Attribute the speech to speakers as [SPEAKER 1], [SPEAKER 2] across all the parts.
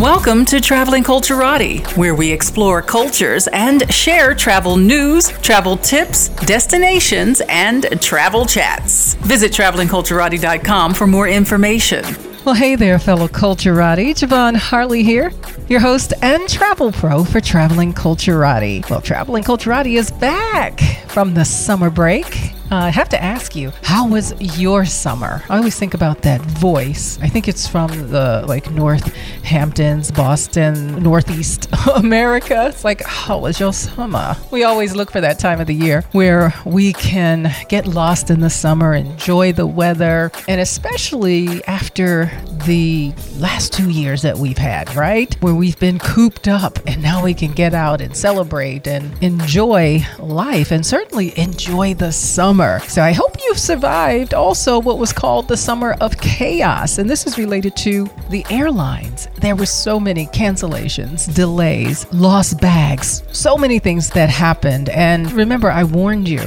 [SPEAKER 1] Welcome to Traveling Culturati, where we explore cultures and share travel news, travel tips, destinations, and travel chats. Visit travelingculturati.com for more information.
[SPEAKER 2] Well, hey there, fellow Culturati. Javon Harley here, your host and travel pro for Traveling Culturati. Well, Traveling Culturati is back from the summer break. Uh, I have to ask you, how was your summer? I always think about that voice. I think it's from the like North Hamptons, Boston, Northeast America. It's like, how was your summer? We always look for that time of the year where we can get lost in the summer, enjoy the weather, and especially after the last two years that we've had, right? Where we've been cooped up and now we can get out and celebrate and enjoy life and certainly enjoy the summer. So I hope you've survived also what was called the summer of chaos. And this is related to the airlines. There were so many cancellations, delays, lost bags, so many things that happened. And remember, I warned you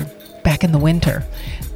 [SPEAKER 2] back in the winter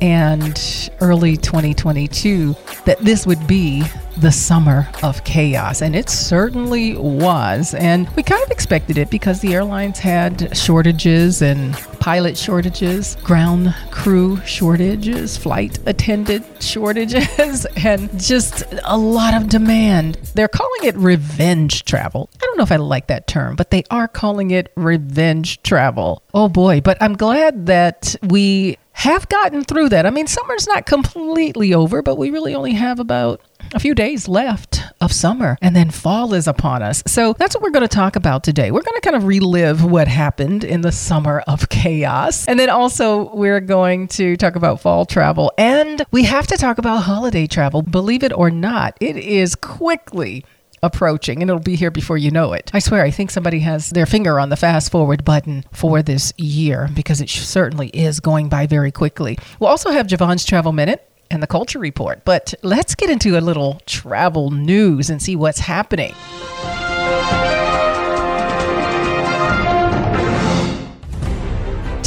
[SPEAKER 2] and early 2022 that this would be the summer of chaos. And it certainly was. And we kind of expected it because the airlines had shortages and pilot shortages, ground crew shortages, flight attendant shortages, and just a lot of demand. They're calling it revenge travel. I don't know if I like that term, but they are calling it revenge travel. Oh boy, but I'm glad that we have gotten through that. I mean, summer's not completely over, but we really only have about a few days left of summer and then fall is upon us. So that's what we're going to talk about today. We're going to kind of relive what happened in the summer of chaos. And then also we're going to talk about fall travel and we have to talk about holiday travel. Believe it or not, it is quickly approaching and it'll be here before you know it. I swear, I think somebody has their finger on the fast forward button for this year because it certainly is going by very quickly. We'll also have Javon's Travel Minute and the Culture Report, but let's get into a little travel news and see what's happening.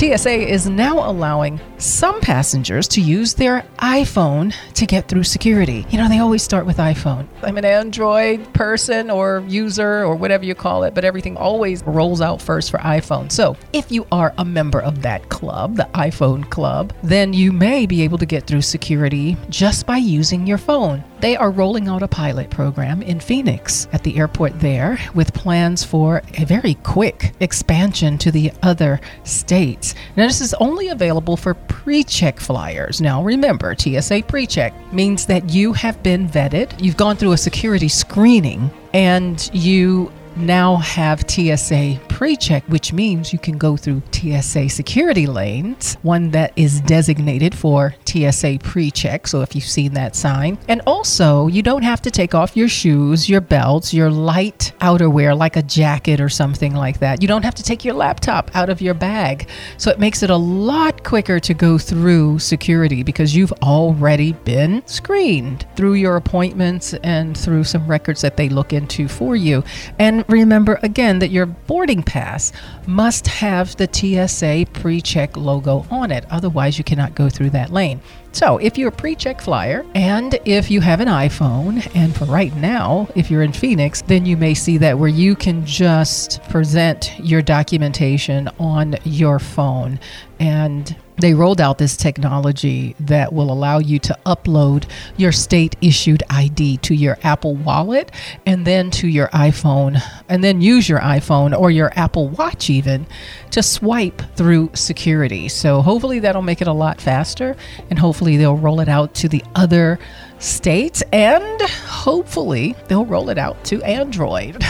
[SPEAKER 2] TSA is now allowing some passengers to use their iPhone to get through security. You know, they always start with iPhone. I'm an Android person or user or whatever you call it, but everything always rolls out first for iPhone. So if you are a member of that club, the iPhone club, then you may be able to get through security just by using your phone. They are rolling out a pilot program in Phoenix at the airport there with plans for a very quick expansion to the other states. Now, this is only available for pre check flyers. Now, remember, TSA pre check means that you have been vetted, you've gone through a security screening, and you now have TSA pre check, which means you can go through TSA security lanes, one that is designated for TSA pre check. So if you've seen that sign, and also you don't have to take off your shoes, your belts, your light outerwear like a jacket or something like that. You don't have to take your laptop out of your bag. So it makes it a lot quicker to go through security because you've already been screened through your appointments and through some records that they look into for you. And remember again that your boarding pass must have the TSA pre check logo on it. Otherwise, you cannot go through that lane. So, if you're a pre check flyer and if you have an iPhone, and for right now, if you're in Phoenix, then you may see that where you can just present your documentation on your phone. And they rolled out this technology that will allow you to upload your state issued ID to your Apple Wallet and then to your iPhone, and then use your iPhone or your Apple Watch even to swipe through security. So, hopefully, that'll make it a lot faster, and hopefully, they'll roll it out to the other states and hopefully they'll roll it out to Android.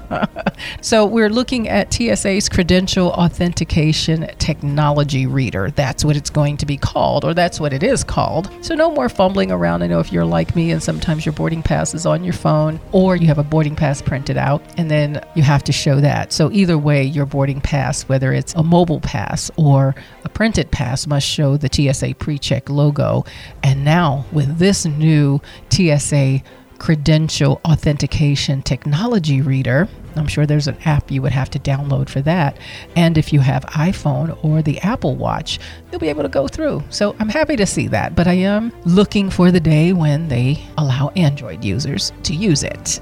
[SPEAKER 2] so we're looking at TSA's credential authentication technology reader. That's what it's going to be called, or that's what it is called. So no more fumbling around. I know if you're like me and sometimes your boarding pass is on your phone or you have a boarding pass printed out and then you have to show that. So either way, your boarding pass, whether it's a mobile pass or a printed pass, must show the TSA pre-check logo. And now with this new TSA credential authentication technology reader. I'm sure there's an app you would have to download for that. And if you have iPhone or the Apple Watch, you'll be able to go through. So I'm happy to see that, but I am looking for the day when they allow Android users to use it.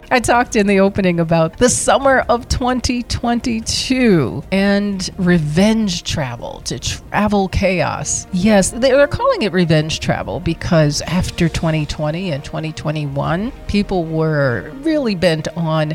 [SPEAKER 2] I talked in the opening about the summer of 2022 and revenge travel to travel chaos. Yes, they're calling it revenge travel because after 2020 and 2021, people were really bent on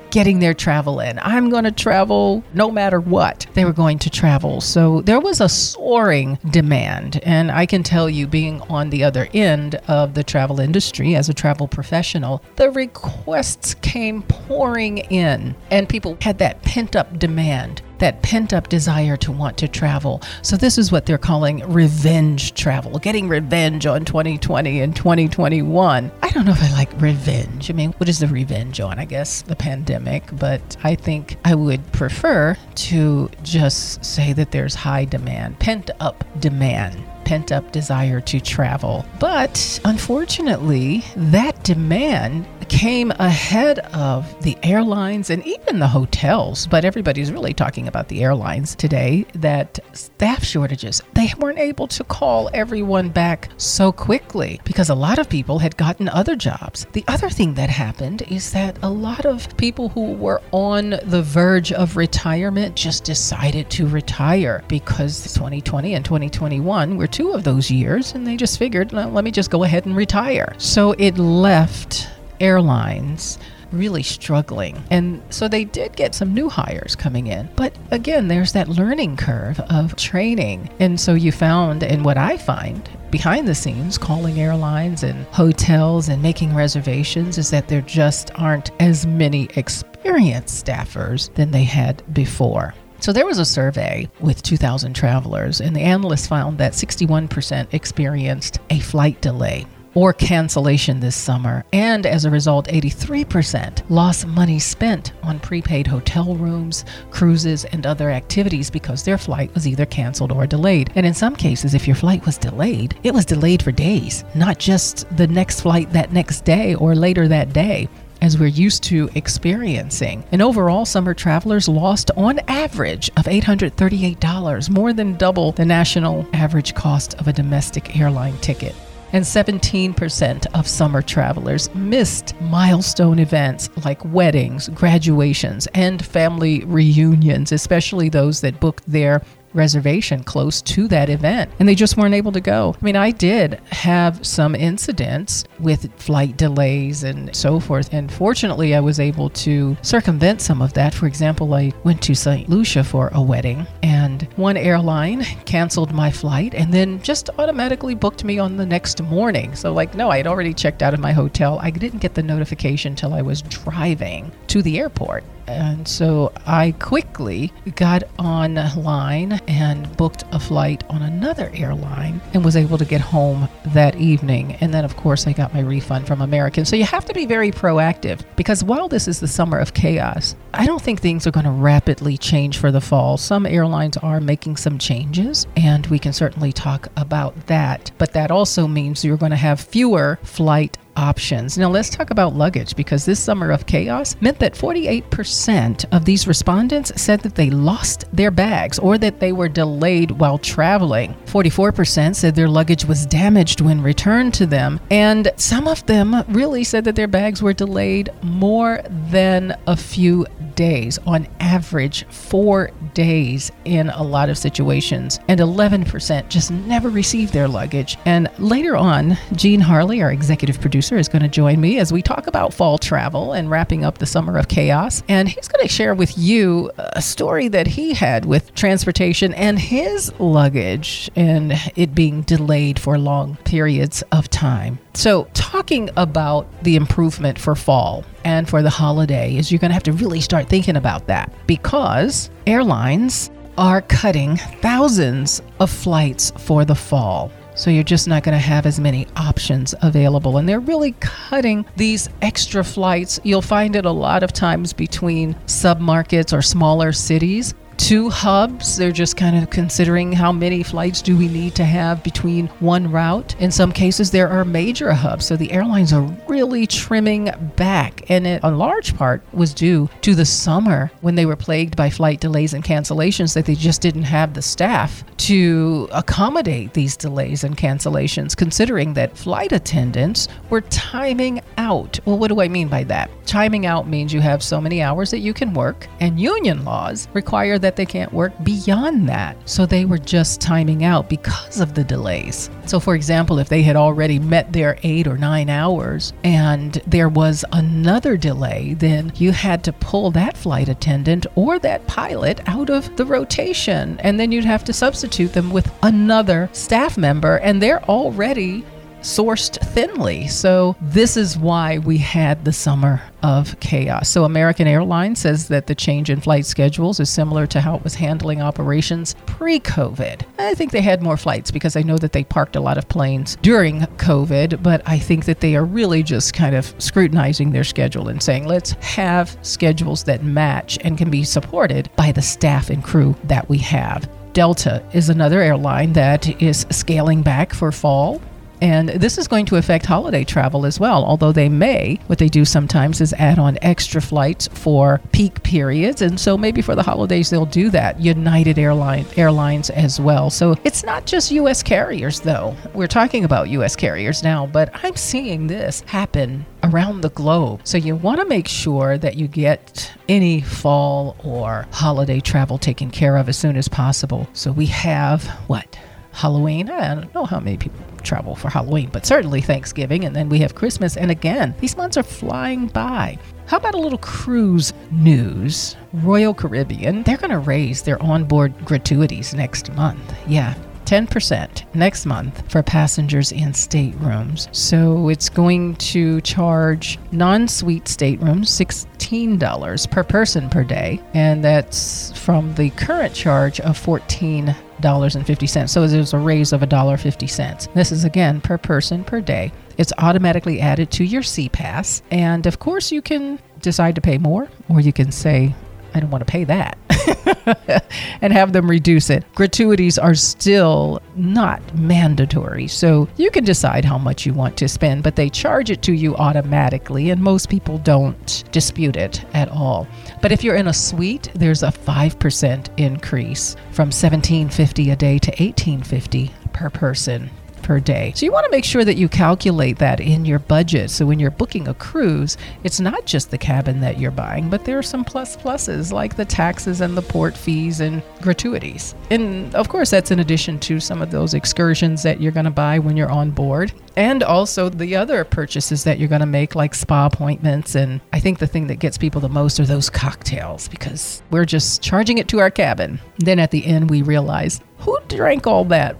[SPEAKER 2] getting their travel in. I'm going to travel no matter what. They were going to travel. So there was a soaring demand. And I can tell you, being on the other end of the travel industry as a travel professional, the requests came pouring in, and people had that pent up demand that pent up desire to want to travel. So, this is what they're calling revenge travel, getting revenge on 2020 and 2021. I don't know if I like revenge. I mean, what is the revenge on? I guess the pandemic, but I think I would prefer to just say that there's high demand, pent up demand pent up desire to travel. But unfortunately, that demand came ahead of the airlines and even the hotels. But everybody's really talking about the airlines today that staff shortages, they weren't able to call everyone back so quickly because a lot of people had gotten other jobs. The other thing that happened is that a lot of people who were on the verge of retirement just decided to retire because 2020 and 2021 were two of those years and they just figured, let me just go ahead and retire. So it left airlines really struggling. And so they did get some new hires coming in. But again, there's that learning curve of training. And so you found, and what I find behind the scenes, calling airlines and hotels and making reservations, is that there just aren't as many experienced staffers than they had before. So there was a survey with 2,000 travelers, and the analysts found that 61% experienced a flight delay or cancellation this summer, and as a result, 83% lost money spent on prepaid hotel rooms, cruises, and other activities because their flight was either canceled or delayed. And in some cases, if your flight was delayed, it was delayed for days, not just the next flight that next day or later that day as we're used to experiencing. And overall, summer travelers lost on average of $838, more than double the national average cost of a domestic airline ticket and 17% of summer travelers missed milestone events like weddings, graduations, and family reunions, especially those that booked their reservation close to that event and they just weren't able to go. I mean, I did have some incidents with flight delays and so forth, and fortunately, I was able to circumvent some of that. For example, I went to St. Lucia for a wedding, and one airline canceled my flight and then just automatically booked me on the next morning. So, like, no, I had already checked out of my hotel. I didn't get the notification until I was driving to the airport. And so I quickly got online and booked a flight on another airline and was able to get home that evening. And then, of course, I got my refund from American. So you have to be very proactive because while this is the summer of chaos, I don't think things are going to rapidly change for the fall. Some airlines are making some changes, and we can certainly talk about that. But that also means you're going to have fewer flight options. Now, let's talk about luggage because this summer of chaos meant that 48% of these respondents said that they lost their bags or that they were delayed while traveling. 44% said their luggage was damaged when returned to them, and some of them really said that their bags were delayed more than a few days, on average, four days in a lot of situations, and 11% just never received their luggage. And later on, Gene Harley, our executive producer, producer, is going to join me as we talk about fall travel and wrapping up the summer of chaos. And he's going to share with you a story that he had with transportation and his luggage and it being delayed for long periods of time. So, talking about the improvement for fall and for the holiday is you're going to have to really start thinking about that because airlines are cutting thousands of flights for the fall. So you're just not going to have as many options available. And they're really cutting these extra flights. You'll find it a lot of times between submarkets or smaller cities two hubs. They're just kind of considering how many flights do we need to have between one route. In some cases, there are major hubs. So the airlines are really trimming back. And it, a large part was due to the summer when they were plagued by flight delays and cancellations that they just didn't have the staff to accommodate these delays and cancellations, considering that flight attendants were timing out. Well, what do I mean by that? Timing out means you have so many hours that you can work, and union laws require that they can't work beyond that. So they were just timing out because of the delays. So, for example, if they had already met their eight or nine hours and there was another delay, then you had to pull that flight attendant or that pilot out of the rotation. And then you'd have to substitute them with another staff member, and they're already sourced thinly. So, this is why we had the summer of chaos. So, American Airlines says that the change in flight schedules is similar to how it was handling operations pre COVID. I think they had more flights because I know that they parked a lot of planes during COVID, but I think that they are really just kind of scrutinizing their schedule and saying, let's have schedules that match and can be supported by the staff and crew that we have. Delta is another airline that is scaling back for fall and this is going to affect holiday travel as well, although they may. What they do sometimes is add on extra flights for peak periods. And so maybe for the holidays, they'll do that. United Airline, Airlines as well. So it's not just U.S. carriers, though. We're talking about U.S. carriers now, but I'm seeing this happen around the globe. So you want to make sure that you get any fall or holiday travel taken care of as soon as possible. So we have what? Halloween. I don't know how many people travel for Halloween, but certainly Thanksgiving, and then we have Christmas. And again, these months are flying by. How about a little cruise news? Royal Caribbean, they're going to raise their onboard gratuities next month. Yeah, 10% next month for passengers in staterooms. So it's going to charge non suite staterooms $16 per person per day, and that's from the current charge of 14 dollars and fifty cents. So there's a raise of a dollar fifty cents. This is again per person per day. It's automatically added to your SeaPass, and of course you can decide to pay more, or you can say, I don't want to pay that. and have them reduce it. Gratuities are still not mandatory, so you can decide how much you want to spend, but they charge it to you automatically, and most people don't dispute it at all. But if you're in a suite, there's a 5% increase from 1750 a day to 1850 per person per day. So you want to make sure that you calculate that in your budget. So when you're booking a cruise, it's not just the cabin that you're buying, but there are some plus pluses like the taxes and the port fees and gratuities. And of course, that's in addition to some of those excursions that you're going to buy when you're on board. And also the other purchases that you're going to make, like spa appointments. And I think the thing that gets people the most are those cocktails because we're just charging it to our cabin. Then at the end, we realize who drank all that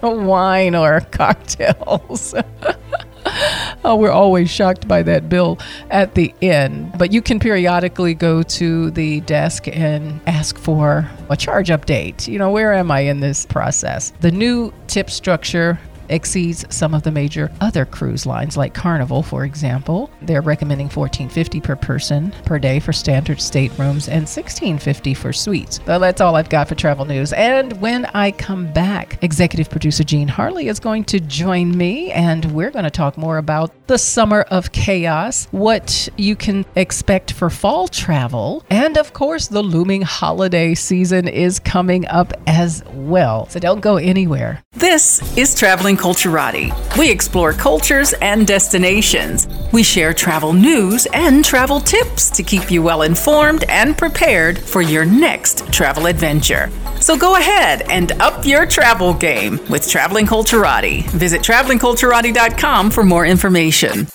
[SPEAKER 2] wine or cocktails? oh, we're always shocked by that bill at the end. But you can periodically go to the desk and ask for a charge update. You know, where am I in this process? The new tip structure exceeds some of the major other cruise lines like Carnival, for example. They're recommending $14.50 per person per day for standard staterooms and $16.50 for suites. So that's all I've got for travel news. And when I come back, executive producer Gene Harley is going to join me and we're going to talk more about the summer of chaos, what you can expect for fall travel, and of course, the looming holiday season is coming up as well. So don't go anywhere.
[SPEAKER 1] This is Traveling Culturati. We explore cultures and destinations. We share travel news and travel tips to keep you well informed and prepared for your next travel adventure. So go ahead and up your travel game with Traveling Culturati. Visit travelingculturati.com for more information.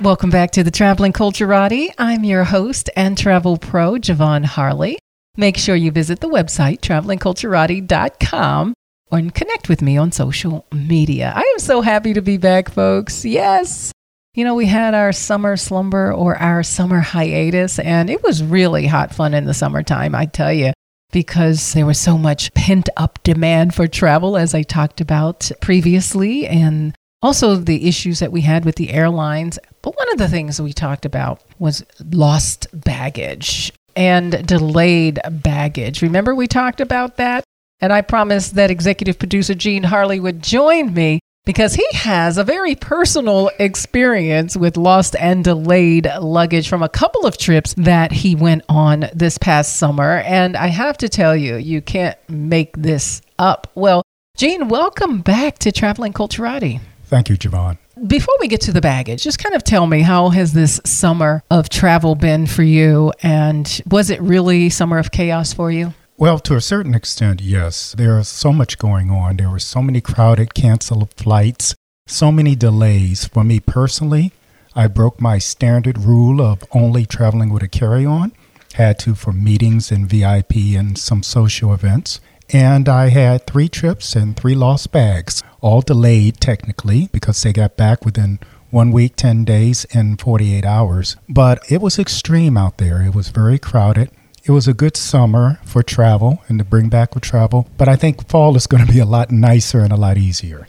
[SPEAKER 2] Welcome back to the Traveling Culturati. I'm your host and travel pro, Javon Harley. Make sure you visit the website, travelingculturati.com, and connect with me on social media. I am so happy to be back, folks. Yes. You know, we had our summer slumber or our summer hiatus, and it was really hot fun in the summertime, I tell you, because there was so much pent up demand for travel, as I talked about previously, and also the issues that we had with the airlines. But one of the things we talked about was lost baggage and delayed baggage. Remember, we talked about that? And I promised that executive producer Gene Harley would join me because he has a very personal experience with lost and delayed luggage from a couple of trips that he went on this past summer. And I have to tell you, you can't make this up. Well, Gene, welcome back to Traveling Culturati.
[SPEAKER 3] Thank you, Javon.
[SPEAKER 2] Before we get to the baggage, just kind of tell me how has this summer of travel been for you? And was it really summer of chaos for you?
[SPEAKER 3] Well, to a certain extent, yes. There is so much going on. There were so many crowded, canceled flights, so many delays. For me personally, I broke my standard rule of only traveling with a carry on. Had to for meetings and VIP and some social events. And I had three trips and three lost bags, all delayed technically because they got back within one week, 10 days, and 48 hours. But it was extreme out there. It was very crowded. It was a good summer for travel and to bring back with travel. But I think fall is going to be a lot nicer and a lot easier.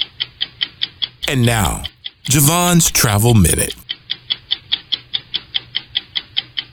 [SPEAKER 4] And now, Javon's Travel Minute.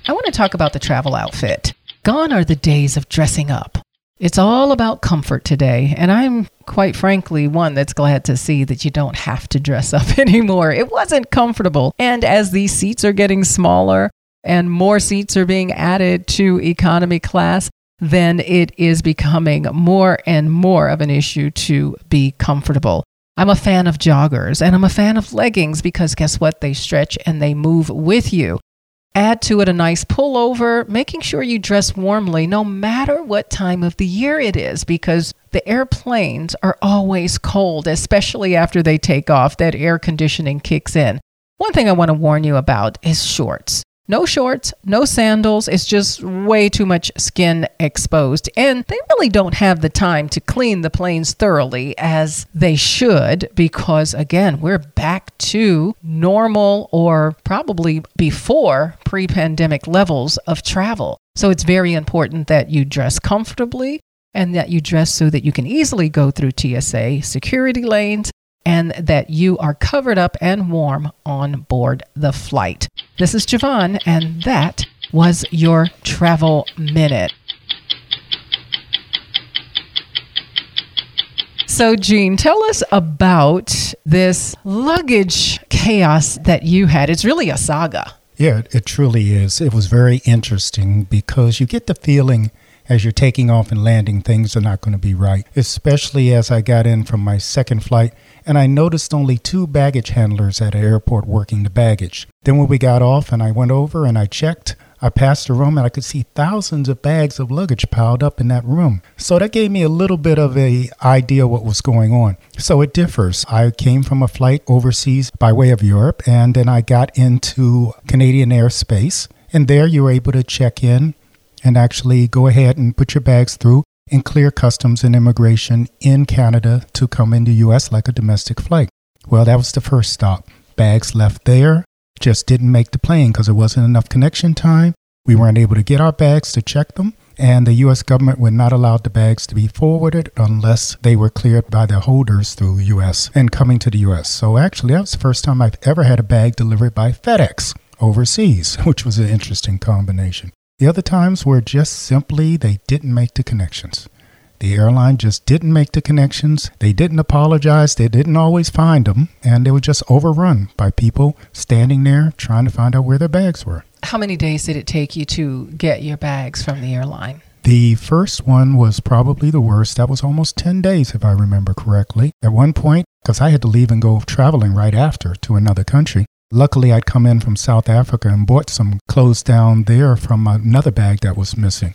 [SPEAKER 2] I want to talk about the travel outfit. Gone are the days of dressing up. It's all about comfort today, and I'm quite frankly one that's glad to see that you don't have to dress up anymore. It wasn't comfortable, and as these seats are getting smaller and more seats are being added to economy class, then it is becoming more and more of an issue to be comfortable. I'm a fan of joggers and I'm a fan of leggings because guess what? They stretch and they move with you. Add to it a nice pullover, making sure you dress warmly no matter what time of the year it is, because the airplanes are always cold, especially after they take off. That air conditioning kicks in. One thing I want to warn you about is shorts. No shorts, no sandals. It's just way too much skin exposed. And they really don't have the time to clean the planes thoroughly as they should because, again, we're back to normal or probably before pre pandemic levels of travel. So it's very important that you dress comfortably and that you dress so that you can easily go through TSA security lanes and that you are covered up and warm on board the flight. This is Javon, and that was your travel minute. So, Gene, tell us about this luggage chaos that you had. It's really a saga.
[SPEAKER 3] Yeah, it truly is. It was very interesting because you get the feeling as you're taking off and landing, things are not going to be right, especially as I got in from my second flight and I noticed only two baggage handlers at an airport working the baggage. Then when we got off and I went over and I checked, I passed the room and I could see thousands of bags of luggage piled up in that room. So that gave me a little bit of a idea what was going on. So it differs. I came from a flight overseas by way of Europe and then I got into Canadian airspace and there you were able to check in and actually go ahead and put your bags through and clear customs and immigration in Canada to come into US like a domestic flight. Well, that was the first stop. Bags left there, just didn't make the plane because there wasn't enough connection time. We weren't able to get our bags to check them, and the US government would not allow the bags to be forwarded unless they were cleared by their holders through US and coming to the US. So actually, that was the first time I've ever had a bag delivered by FedEx overseas, which was an interesting combination. The other times were just simply they didn't make the connections. The airline just didn't make the connections. They didn't apologize. They didn't always find them. And they were just overrun by people standing there trying to find out where their bags were.
[SPEAKER 2] How many days did it take you to get your bags from the airline?
[SPEAKER 3] The first one was probably the worst. That was almost 10 days, if I remember correctly. At one point, because I had to leave and go traveling right after to another country, Luckily, I'd come in from South Africa and bought some clothes down there from another bag that was missing.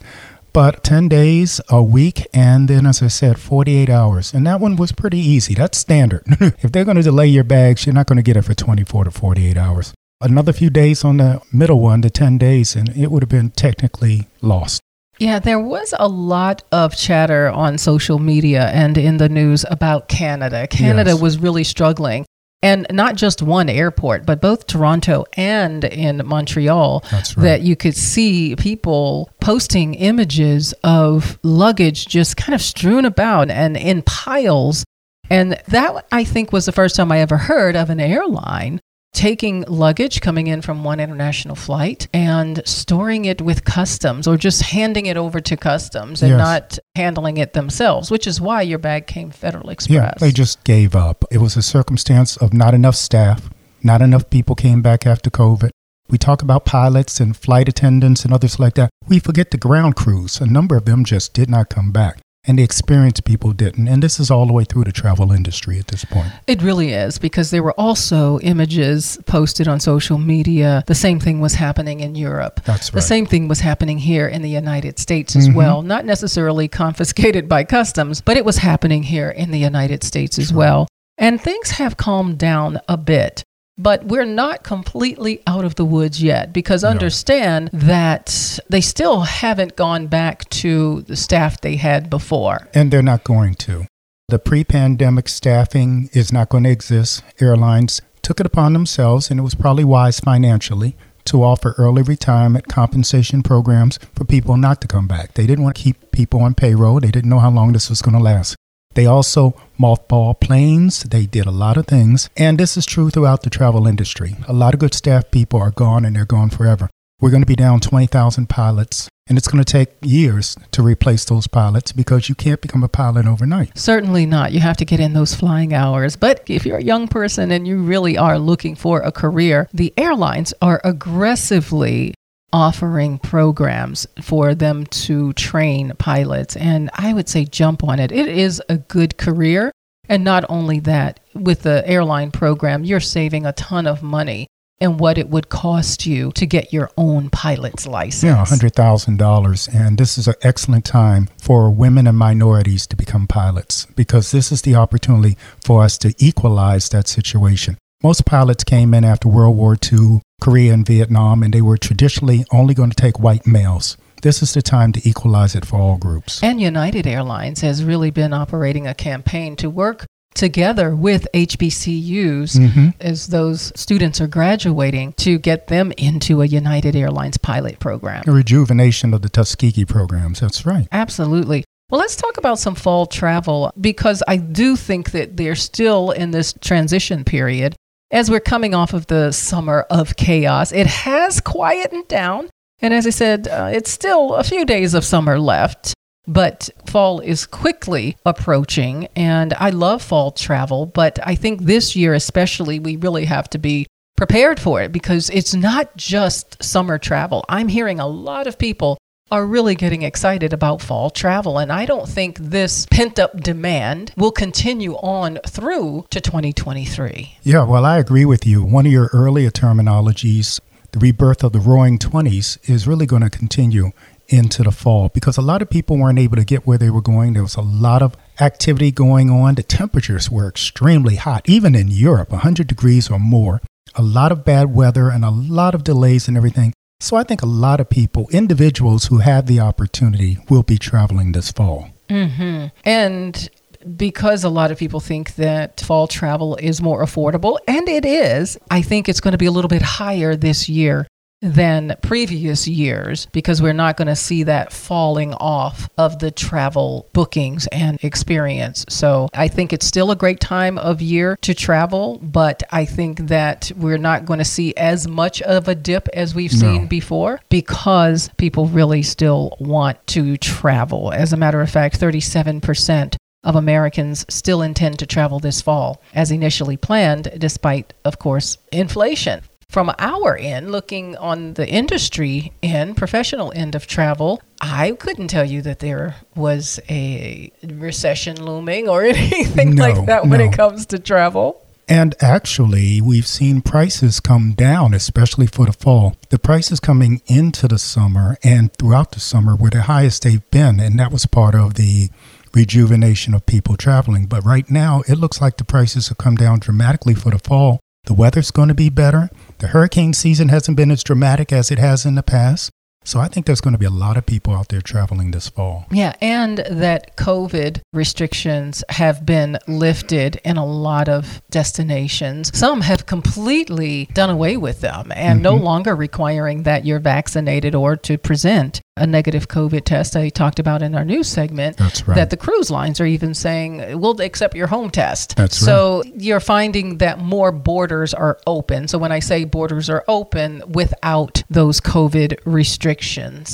[SPEAKER 3] But 10 days, a week, and then, as I said, 48 hours. And that one was pretty easy. That's standard. if they're going to delay your bags, you're not going to get it for 24 to 48 hours. Another few days on the middle one, the 10 days, and it would have been technically lost.
[SPEAKER 2] Yeah, there was a lot of chatter on social media and in the news about Canada. Canada yes. was really struggling and not just one airport, but both Toronto and in Montreal,
[SPEAKER 3] right.
[SPEAKER 2] that you could see people posting images of luggage just kind of strewn about and in piles. And that I think was the first time I ever heard of an airline taking luggage coming in from one international flight and storing it with customs or just handing it over to customs and
[SPEAKER 3] Yes.
[SPEAKER 2] not handling it themselves, which is why your bag came Federal Express.
[SPEAKER 3] Yeah,
[SPEAKER 2] Express.
[SPEAKER 3] they just gave up. It was a circumstance of not enough staff, not enough people came back after COVID. We talk about pilots and flight attendants and others like that. We forget the ground crews. A number of them just did not come back. And the experienced people didn't. And this is all the way through the travel industry at this point.
[SPEAKER 2] It really is because there were also images posted on social media. The same thing was happening in Europe.
[SPEAKER 3] That's right.
[SPEAKER 2] The same thing was happening here in the United States as
[SPEAKER 3] Mhm.
[SPEAKER 2] well. Not necessarily confiscated by customs, but it was happening here in the United States as well. And things have calmed down a bit. But we're not completely out of the woods yet because
[SPEAKER 3] No.
[SPEAKER 2] understand that they still haven't gone back to the staff they had before.
[SPEAKER 3] And they're not going to. The pre pandemic staffing is not going to exist. Airlines took it upon themselves, and it was probably wise financially to offer early retirement compensation programs for people not to come back. They didn't want to keep people on payroll, they didn't know how long this was going to last. They also mothballed planes. They did a lot of things. And this is true throughout the travel industry. A lot of good staff people are gone and they're gone forever. We're going to be down 20,000 pilots, and it's going to take years to replace those pilots because you can't become a pilot overnight.
[SPEAKER 2] Certainly not. You have to get in those flying hours. But if you're a young person and you really are looking for a career, the airlines are aggressively offering programs for them to train pilots. And I would say jump on it. It is a good career. And not only that, with the airline program, you're saving a ton of money in what it would cost you to get your own pilot's license.
[SPEAKER 3] Yeah, $100,000. And this is an excellent time for women and minorities to become pilots because this is the opportunity for us to equalize that situation. Most pilots came in after World War II, Korea, and Vietnam, and they were traditionally only going to take white males. This is the time to equalize it for all groups.
[SPEAKER 2] And United Airlines has really been operating a campaign to work together with HBCUs
[SPEAKER 3] hmm
[SPEAKER 2] as those students are graduating to get them into a United Airlines pilot program.
[SPEAKER 3] The rejuvenation of the Tuskegee programs. That's right.
[SPEAKER 2] Absolutely. Well, let's talk about some fall travel because I do think that they're still in this transition period as we're coming off of the summer of chaos. It has quietened down. And as I said, uh, it's still a few days of summer left, but fall is quickly approaching. And I love fall travel, but I think this year, especially, we really have to be prepared for it because it's not just summer travel. I'm hearing a lot of people are really getting excited about fall travel. And I don't think this pent up demand will continue on through to 2023.
[SPEAKER 3] Yeah, well, I agree with you. One of your earlier terminologies, the rebirth of the roaring 20s, is really going to continue into the fall because a lot of people weren't able to get where they were going. There was a lot of activity going on. The temperatures were extremely hot, even in Europe, 100 degrees or more. A lot of bad weather and a lot of delays and everything. So I think a lot of people, individuals who have the opportunity, will be traveling this fall.
[SPEAKER 2] hmm And because a lot of people think that fall travel is more affordable, and it is, I think it's going to be a little bit higher this year than previous years because we're not going to see that falling off of the travel bookings and experience. So I think it's still a great time of year to travel, but I think that we're not going to see as much of a dip as we've
[SPEAKER 3] No.
[SPEAKER 2] seen before because people really still want to travel. As a matter of fact, 37% of Americans still intend to travel this fall as initially planned, despite, of course, inflation. From our end, looking on the industry end, professional end of travel, I couldn't tell you that there was a recession looming or anything
[SPEAKER 3] No,
[SPEAKER 2] like that when
[SPEAKER 3] no.
[SPEAKER 2] it comes to travel.
[SPEAKER 3] And actually, we've seen prices come down, especially for the fall. The prices coming into the summer and throughout the summer were the highest they've been, and that was part of the rejuvenation of people traveling. But right now, it looks like the prices have come down dramatically for the fall. The weather's going to be better. The hurricane season hasn't been as dramatic as it has in the past. So I think there's going to be a lot of people out there traveling this fall.
[SPEAKER 2] Yeah, and that COVID restrictions have been lifted in a lot of destinations. Some have completely done away with them and no mm-hmm. longer requiring that you're vaccinated or to present a negative COVID test I talked about in our news segment.
[SPEAKER 3] That's right.
[SPEAKER 2] That the cruise lines are even saying, we'll accept your home test.
[SPEAKER 3] That's right.
[SPEAKER 2] So you're finding that more borders are open. So when I say borders are open without those COVID restrictions.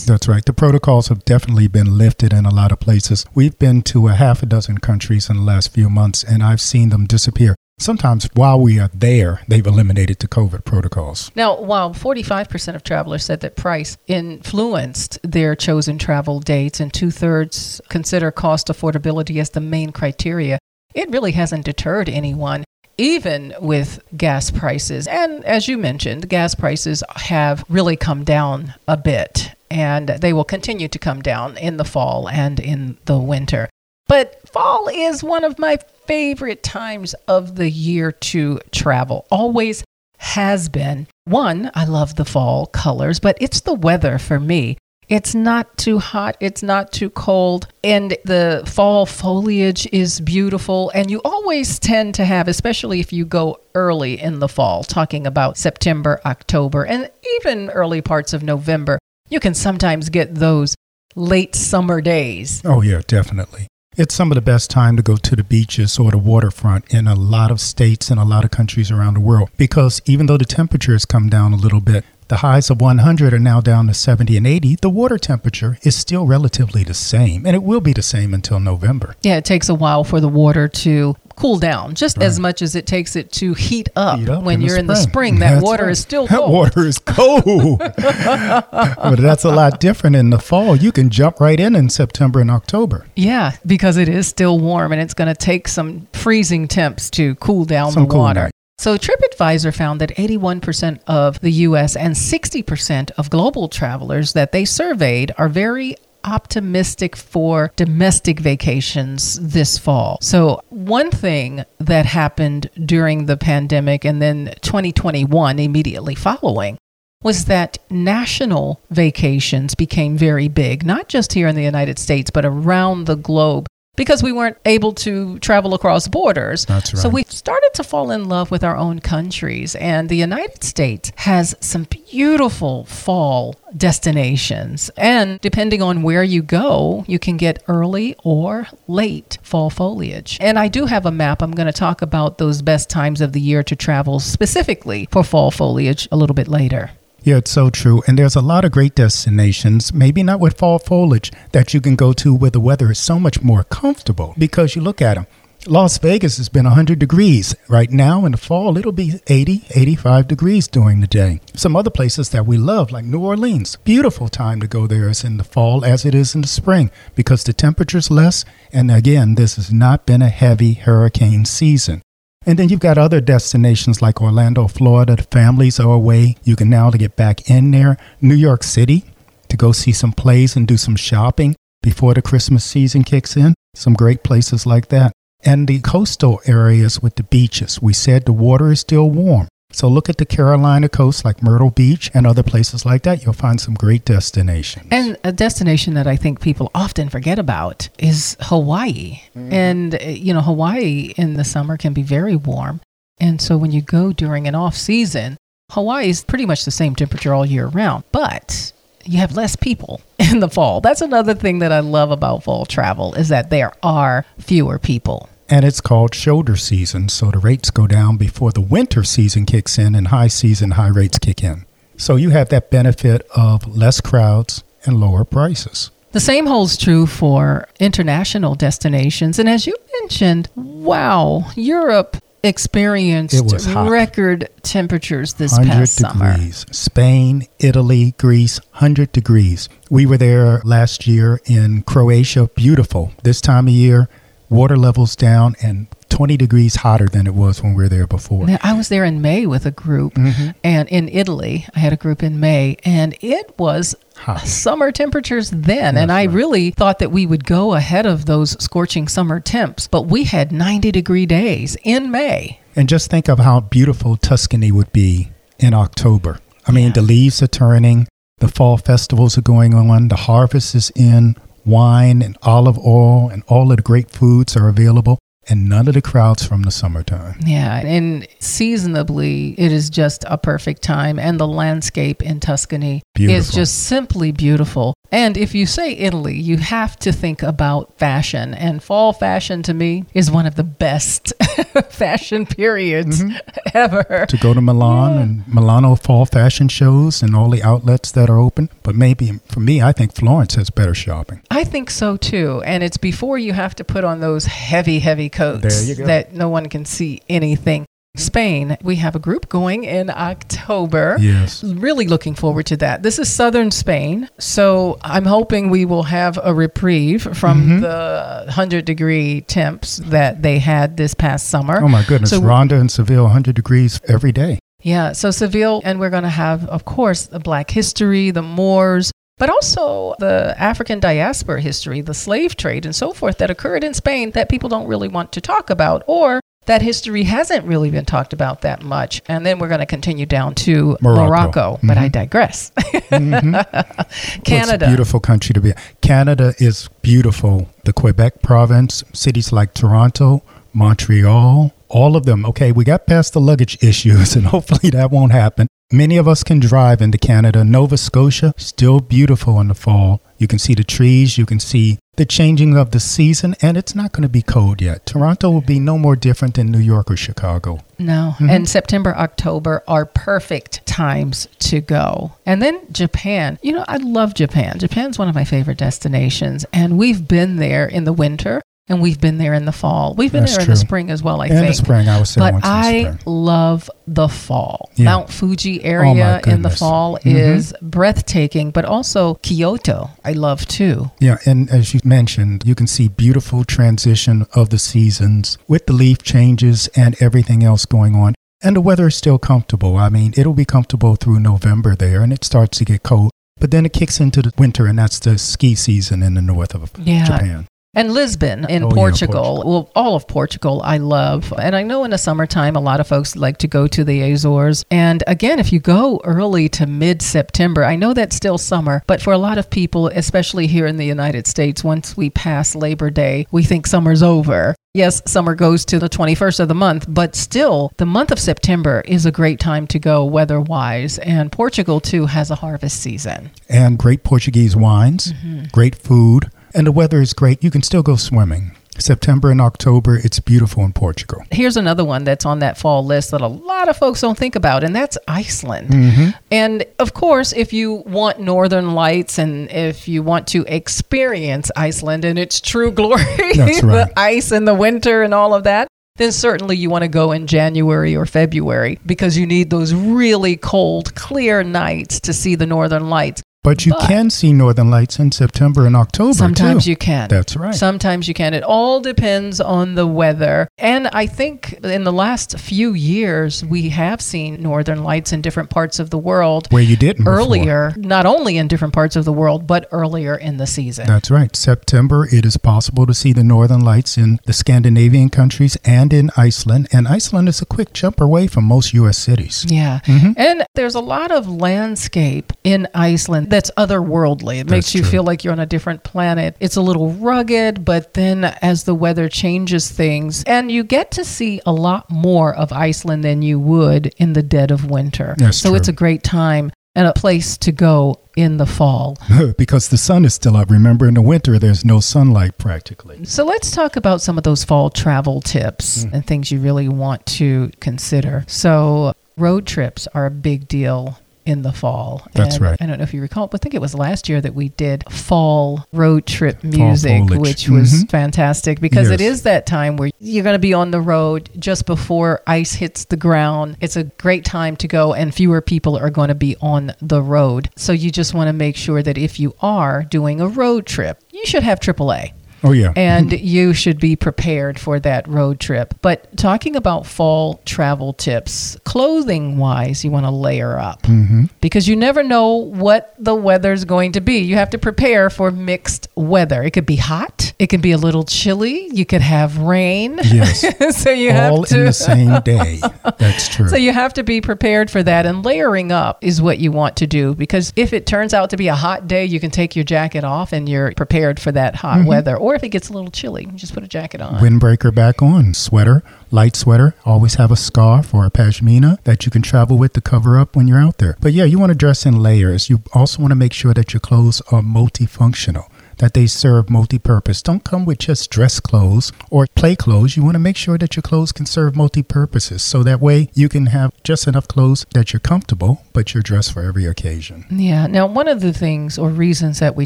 [SPEAKER 3] That's right. The protocols have definitely been lifted in a lot of places. We've been to a half a dozen countries in the last few months, and I've seen them disappear. Sometimes while we are there, they've eliminated the COVID protocols.
[SPEAKER 2] Now, while 45% of travelers said that price influenced their chosen travel dates and two thirds consider cost affordability as the main criteria, it really hasn't deterred anyone. Even with gas prices. And as you mentioned, gas prices have really come down a bit and they will continue to come down in the fall and in the winter. But fall is one of my favorite times of the year to travel. Always has been. One, I love the fall colors, but it's the weather for me. It's not too hot, it's not too cold, and the fall foliage is beautiful. And you always tend to have, especially if you go early in the fall, talking about September, October, and even early parts of November, you can sometimes get those late summer days.
[SPEAKER 3] Oh, yeah, definitely. It's some of the best time to go to the beaches or the waterfront in a lot of states and a lot of countries around the world because even though the temperature has come down a little bit, the highs of 100 are now down to 70 and 80. The water temperature is still relatively the same, and it will be the same until November.
[SPEAKER 2] Yeah, it takes a while for the water to cool down, just right. as much as it takes it to heat up, heat up when in you're in the spring. That
[SPEAKER 3] that's
[SPEAKER 2] water
[SPEAKER 3] right.
[SPEAKER 2] is still cold.
[SPEAKER 3] that water is cold. but that's a lot different in the fall. You can jump right in in September and October.
[SPEAKER 2] Yeah, because it is still warm and it's going to take some freezing temps to cool down
[SPEAKER 3] some
[SPEAKER 2] the water. So, TripAdvisor found that 81% of the US and 60% of global travelers that they surveyed are very optimistic for domestic vacations this fall. So, one thing that happened during the pandemic and then 2021 immediately following was that national vacations became very big, not just here in the United States, but around the globe because we weren't able to travel across borders.
[SPEAKER 3] That's right.
[SPEAKER 2] So we started to fall in love with our own countries. And the United States has some beautiful fall destinations. And depending on where you go, you can get early or late fall foliage. And I do have a map. I'm going to talk about those best times of the year to travel specifically for fall foliage a little bit later.
[SPEAKER 3] Yeah, it's so true. And there's a lot of great destinations, maybe not with fall foliage, that you can go to where the weather is so much more comfortable because you look at them. Las Vegas has been 100 degrees. Right now in the fall, it'll be 80, 85 degrees during the day. Some other places that we love, like New Orleans, beautiful time to go there is in the fall as it is in the spring because the temperature's less. And again, this has not been a heavy hurricane season. And then you've got other destinations like Orlando, Florida. The families are away. You can now to get back in there. New York City to go see some plays and do some shopping before the Christmas season kicks in. Some great places like that. And the coastal areas with the beaches. We said the water is still warm. So look at the Carolina coast like Myrtle Beach and other places like that. You'll find some great destinations.
[SPEAKER 2] And a destination that I think people often forget about is Hawaii. Mm-hmm. And, uh, you know, Hawaii in the summer can be very warm. And so when you go during an off season, Hawaii is pretty much the same temperature all year round, but you have less people in the fall. That's another thing that I love about fall travel is that there are fewer people
[SPEAKER 3] and it's called shoulder season, so the rates go down before the winter season kicks in and high season high rates kick in. So you have that benefit of less crowds and lower prices.
[SPEAKER 2] The same holds true for international destinations. And as you mentioned, wow, Europe experienced record temperatures this past summer.
[SPEAKER 3] degrees. Spain, Italy, Greece, 100 degrees. We were there last year in Croatia, beautiful. This time of year, water levels down and 20 degrees hotter than it was when we were there before.
[SPEAKER 2] Now, I was there in May with a group, mm-hmm. and in Italy, I had a group in May, and it was Hot. summer temperatures then. That's and I right. really thought that we would go ahead of those scorching summer temps, but we had 90 degree days in May.
[SPEAKER 3] And just think of how beautiful Tuscany would be in October. I mean, yeah. the leaves are turning, the fall festivals are going on, the harvest is in, wine and olive oil and all of the great foods are available. And none of the crowds from the summertime.
[SPEAKER 2] Yeah, and seasonably, it is just a perfect time. And the landscape in Tuscany is just simply beautiful. And if you say Italy, you have to think about fashion. And fall fashion to me is one of the best fashion periods mm-hmm. ever.
[SPEAKER 3] To go to Milan and Milano fall fashion shows and all the outlets that are open. But maybe for me, I think Florence has better shopping.
[SPEAKER 2] I think so too. And it's before you have to put on those heavy, heavy coats
[SPEAKER 3] There you go.
[SPEAKER 2] that no one can see anything. Spain, we have a group going in October.
[SPEAKER 3] Yes.
[SPEAKER 2] Really looking forward to that. This is southern Spain. So I'm hoping we will have a reprieve from
[SPEAKER 3] Mm-hmm.
[SPEAKER 2] the 100 degree temps that they had this past summer.
[SPEAKER 3] Oh my goodness.
[SPEAKER 2] So-
[SPEAKER 3] Ronda and Seville, 100 degrees every day.
[SPEAKER 2] Yeah, so Seville, and we're going to have, of course, the Black history, the Moors, but also the African diaspora history, the slave trade, and so forth that occurred in Spain that people don't really want to talk about, or that history hasn't really been talked about that much. And then we're going to continue down to
[SPEAKER 3] Morocco.
[SPEAKER 2] Morocco, but I mm-hmm. digress. Mm-hmm.
[SPEAKER 3] Well, it's a
[SPEAKER 2] Canada.
[SPEAKER 3] beautiful country to be. Canada is beautiful. The Quebec province, cities like Toronto, Montreal, all of them. Okay, we got past the luggage issues, and hopefully that won't happen. Many of us can drive into Canada. Nova Scotia, still beautiful in the fall. You can see the trees, you can see the changing of the season, and it's not going to be cold yet. Toronto will be no more different than New York or Chicago.
[SPEAKER 2] No.
[SPEAKER 3] Mm-hmm.
[SPEAKER 2] And September, October are perfect times to go. And then Japan. You know, I love Japan. Japan's one of my favorite destinations. And we've been there in the winter and we've been there in the fall. We've been
[SPEAKER 3] That's
[SPEAKER 2] there in the spring as well, I
[SPEAKER 3] in
[SPEAKER 2] think.
[SPEAKER 3] the spring, I would say
[SPEAKER 2] but
[SPEAKER 3] once in the
[SPEAKER 2] I love the fall.
[SPEAKER 3] Yeah.
[SPEAKER 2] Mount Fuji
[SPEAKER 3] Oh,
[SPEAKER 2] area in the fall
[SPEAKER 3] Mhm.
[SPEAKER 2] is breathtaking, but also Kyoto, I love too.
[SPEAKER 3] Yeah, and as you mentioned, you can see beautiful transition of the seasons with the leaf changes and everything else going on. And the weather is still comfortable. I mean, it'll be comfortable through November there, and it starts to get cold. But then it kicks into the winter, and that's the ski season in the north of
[SPEAKER 2] Yeah.
[SPEAKER 3] Japan.
[SPEAKER 2] And Lisbon in
[SPEAKER 3] Oh, yeah,
[SPEAKER 2] Portugal.
[SPEAKER 3] Portugal.
[SPEAKER 2] Well, all of Portugal I love. And I know in the summertime, a lot of folks like to go to the Azores. And again, if you go early to mid September, I know that's still summer, but for a lot of people, especially here in the United States, once we pass Labor Day, we think summer's over. Yes, summer goes to the 21st of the month, but still, the month of September is a great time to go weather wise. And Portugal, too, has a harvest season.
[SPEAKER 3] And great Portuguese wines,
[SPEAKER 2] Mm-hmm.
[SPEAKER 3] great food, and the weather is great. You can still go swimming. September and October, it's beautiful in Portugal.
[SPEAKER 2] Here's another one that's on that fall list that a lot of folks don't think about, and that's Iceland.
[SPEAKER 3] Mm-hmm.
[SPEAKER 2] And of course, if you want northern lights and if you want to experience Iceland in its true glory,
[SPEAKER 3] right.
[SPEAKER 2] the ice in the winter and all of that, then certainly you want to go in January or February because you need those really cold, clear nights to see the northern lights.
[SPEAKER 3] But you
[SPEAKER 2] But-
[SPEAKER 3] can see northern lights in September and October
[SPEAKER 2] Sometimes
[SPEAKER 3] too.
[SPEAKER 2] you can.
[SPEAKER 3] That's right.
[SPEAKER 2] Sometimes you can. It all depends on the weather. And I think in the last few years, we have seen northern lights in different parts of the world
[SPEAKER 3] Where you didn't before.
[SPEAKER 2] earlier, not only in different parts of the world, but earlier in the season.
[SPEAKER 3] That's right. September, it is possible to see the northern lights in the Scandinavian countries and in Iceland. And Iceland is a quick jump away from most U.S. cities.
[SPEAKER 2] Yeah.
[SPEAKER 3] Mm-hmm.
[SPEAKER 2] And there's a lot of landscape in Iceland that's otherworldly. It makes you
[SPEAKER 3] true.
[SPEAKER 2] feel like you're on a different planet. It's a little rugged, but then as the weather changes things, and you get to see a lot more of Iceland than you would in the dead of winter.
[SPEAKER 3] That's
[SPEAKER 2] so
[SPEAKER 3] true.
[SPEAKER 2] it's a great time and a place to go in the fall.
[SPEAKER 3] because the sun is still up. Remember, in the winter, there's no sunlight practically.
[SPEAKER 2] So let's talk about some of those fall travel tips
[SPEAKER 3] Mm.
[SPEAKER 2] and things you really want to consider. So road trips are a big deal in the fall.
[SPEAKER 3] That's
[SPEAKER 2] And
[SPEAKER 3] right.
[SPEAKER 2] I don't know if you recall, but I think it was last year that we did fall road trip music, which was
[SPEAKER 3] Mhm.
[SPEAKER 2] fantastic because it
[SPEAKER 3] Yes.
[SPEAKER 2] is that time where you're going to be on the road just before ice hits the ground. It's a great time to go, and fewer people are going to be on the road. So you just want to make sure that if you are doing a road trip, you should have AAA
[SPEAKER 3] Oh, yeah.
[SPEAKER 2] and you should be prepared for that road trip. But talking about fall travel tips, clothing wise, you want to layer up
[SPEAKER 3] hmm
[SPEAKER 2] because you never know what the weather's going to be. You have to prepare for mixed weather. It could be hot, it can be a little chilly, you could have rain.
[SPEAKER 3] Yes.
[SPEAKER 2] so you
[SPEAKER 3] All
[SPEAKER 2] have to
[SPEAKER 3] in the same day. That's true.
[SPEAKER 2] so you have to be prepared for that and layering up is what you want to do because if it turns out to be a hot day, you can take your jacket off and you're prepared for that hot weather. or if it gets a little chilly, just put a jacket on.
[SPEAKER 3] Windbreaker back on, sweater, light sweater. Always have a scarf or a pashmina that you can travel with to cover up when you're out there. But yeah, you want to dress in layers. You also want to make sure that your clothes are multifunctional that they serve multi-purpose. Don't come with just dress clothes or play clothes. You want to make sure that your clothes can serve multi-purposes. So that way you can have just enough clothes that you're comfortable, but you're dressed for every occasion.
[SPEAKER 2] Yeah. Now, one of the things or reasons that we